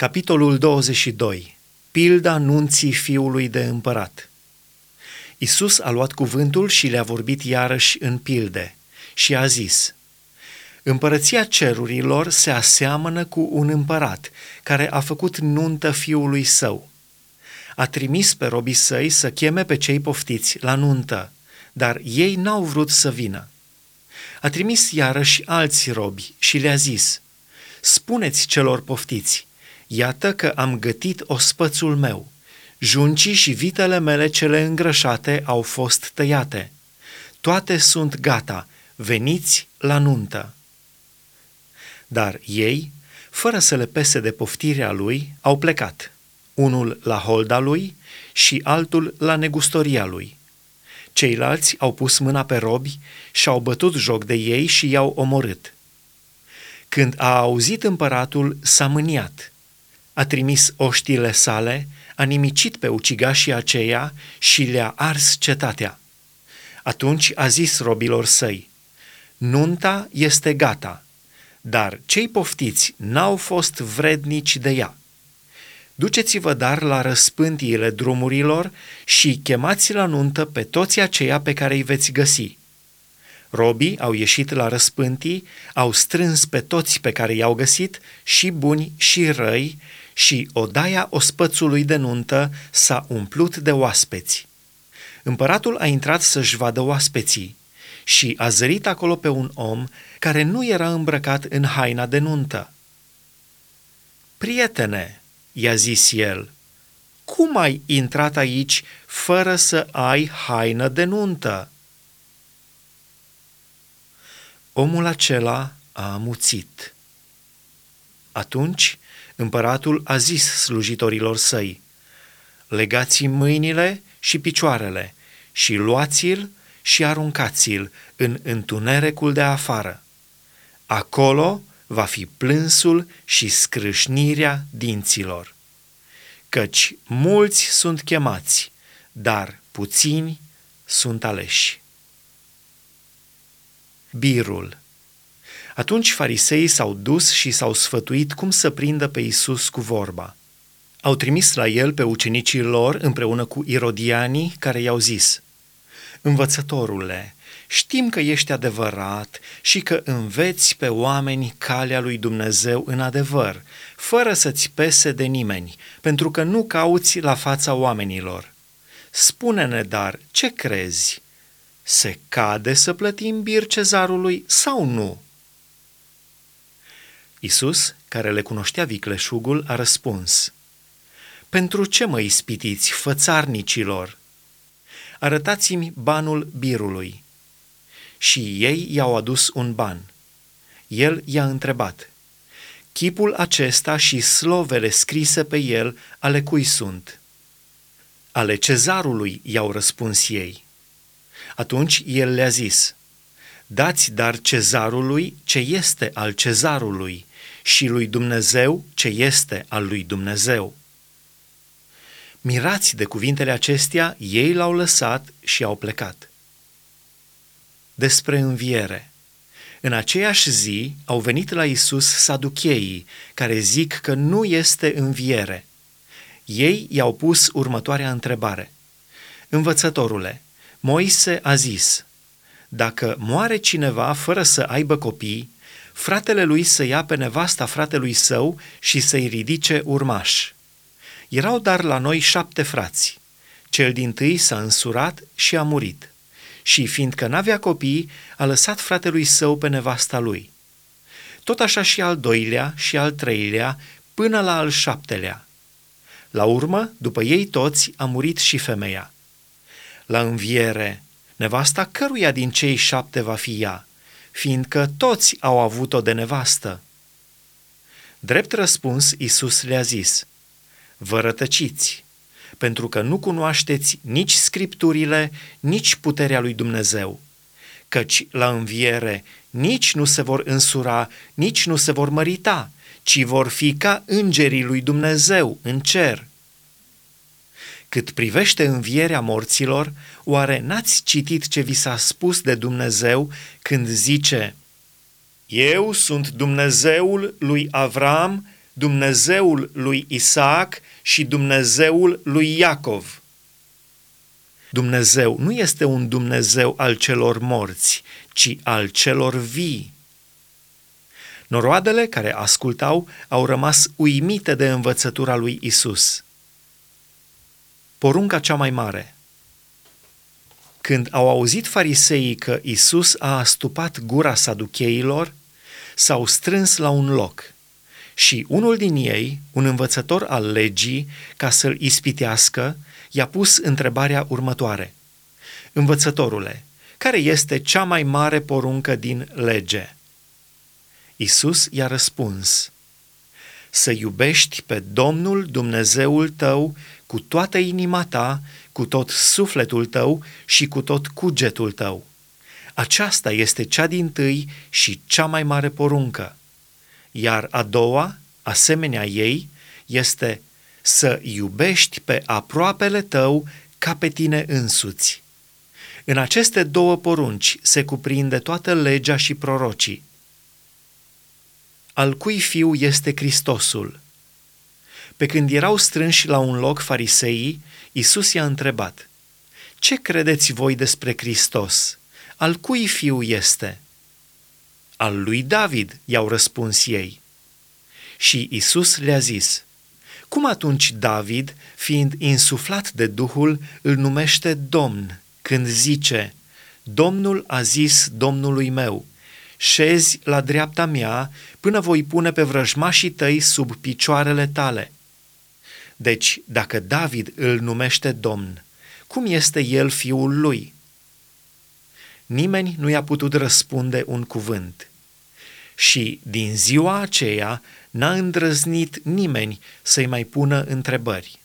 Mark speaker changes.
Speaker 1: Capitolul 22. Pilda nunții fiului de împărat. Isus a luat cuvântul și le-a vorbit iarăși în pilde și a zis: Împărăția cerurilor se aseamănă cu un împărat care a făcut nuntă fiului său. A trimis pe robii săi să cheme pe cei poftiți la nuntă, dar ei n-au vrut să vină. A trimis iarăși alți robi și le-a zis: Spuneți celor poftiți, Iată că am gătit ospățul meu. Juncii și vitele mele cele îngrășate au fost tăiate. Toate sunt gata, veniți la nuntă. Dar ei, fără să le pese de poftirea lui, au plecat, unul la holda lui și altul la negustoria lui. Ceilalți au pus mâna pe robi și au bătut joc de ei și i-au omorât. Când a auzit împăratul, s-a mâniat – a trimis oștile sale, a nimicit pe ucigașii aceia și le-a ars cetatea. Atunci a zis robilor săi, Nunta este gata, dar cei poftiți n-au fost vrednici de ea. Duceți-vă dar la răspântiile drumurilor și chemați la nuntă pe toți aceia pe care îi veți găsi. Robii au ieșit la răspântii, au strâns pe toți pe care i-au găsit, și buni și răi, și odaia ospățului de nuntă s-a umplut de oaspeți. Împăratul a intrat să-și vadă oaspeții și a zărit acolo pe un om care nu era îmbrăcat în haina de nuntă. Prietene, i-a zis el, cum ai intrat aici fără să ai haină de nuntă? Omul acela a amuțit. Atunci Împăratul a zis slujitorilor săi, legați mâinile și picioarele și luați-l și aruncați-l în întunericul de afară. Acolo va fi plânsul și scrâșnirea dinților. Căci mulți sunt chemați, dar puțini sunt aleși. Birul atunci fariseii s-au dus și s-au sfătuit cum să prindă pe Isus cu vorba. Au trimis la el pe ucenicii lor împreună cu irodianii care i-au zis, Învățătorule, știm că ești adevărat și că înveți pe oameni calea lui Dumnezeu în adevăr, fără să-ți pese de nimeni, pentru că nu cauți la fața oamenilor. Spune-ne dar, ce crezi? Se cade să plătim bir cezarului sau nu?" Isus, care le cunoștea vicleșugul, a răspuns, Pentru ce mă ispitiți, fățarnicilor? Arătați-mi banul birului. Și ei i-au adus un ban. El i-a întrebat, Chipul acesta și slovele scrise pe el, ale cui sunt? Ale cezarului, i-au răspuns ei. Atunci el le-a zis, Dați dar cezarului ce este al cezarului și lui Dumnezeu ce este al lui Dumnezeu. Mirați de cuvintele acestea, ei l-au lăsat și au plecat. Despre înviere. În aceeași zi au venit la Isus saducheii, care zic că nu este înviere. Ei i-au pus următoarea întrebare. Învățătorule, Moise a zis, dacă moare cineva fără să aibă copii, fratele lui să ia pe nevasta fratelui său și să-i ridice urmaș. Erau dar la noi șapte frați. Cel din tâi s-a însurat și a murit. Și fiindcă n-avea copii, a lăsat fratelui său pe nevasta lui. Tot așa și al doilea și al treilea, până la al șaptelea. La urmă, după ei toți, a murit și femeia. La înviere, nevasta căruia din cei șapte va fi ea? Fiindcă toți au avut-o de nevastă. Drept răspuns, Isus le-a zis, Vă rătăciți, pentru că nu cunoașteți nici scripturile, nici puterea lui Dumnezeu, căci la înviere nici nu se vor însura, nici nu se vor mărita, ci vor fi ca îngerii lui Dumnezeu în cer. Cât privește învierea morților, oare n-ați citit ce vi s-a spus de Dumnezeu când zice Eu sunt Dumnezeul lui Avram, Dumnezeul lui Isaac și Dumnezeul lui Iacov. Dumnezeu nu este un Dumnezeu al celor morți, ci al celor vii. Noroadele care ascultau au rămas uimite de învățătura lui Isus. Porunca cea mai mare. Când au auzit fariseii că Isus a astupat gura saducheilor, s-au strâns la un loc și unul din ei, un învățător al legii, ca să-l ispitească, i-a pus întrebarea următoare. Învățătorule, care este cea mai mare poruncă din lege? Isus i-a răspuns, să iubești pe Domnul Dumnezeul tău cu toată inima ta, cu tot sufletul tău și cu tot cugetul tău. Aceasta este cea din tâi și cea mai mare poruncă. Iar a doua, asemenea ei, este să iubești pe aproapele tău ca pe tine însuți. În aceste două porunci se cuprinde toată legea și prorocii. Al cui fiu este Hristosul? Pe când erau strânși la un loc fariseii, Isus i-a întrebat, Ce credeți voi despre Hristos? Al cui fiu este?" Al lui David, i-au răspuns ei. Și Isus le-a zis, Cum atunci David, fiind insuflat de Duhul, îl numește Domn, când zice, Domnul a zis Domnului meu, șezi la dreapta mea până voi pune pe vrăjmașii tăi sub picioarele tale. Deci, dacă David îl numește Domn, cum este el fiul lui? Nimeni nu i-a putut răspunde un cuvânt. Și din ziua aceea n-a îndrăznit nimeni să-i mai pună întrebări.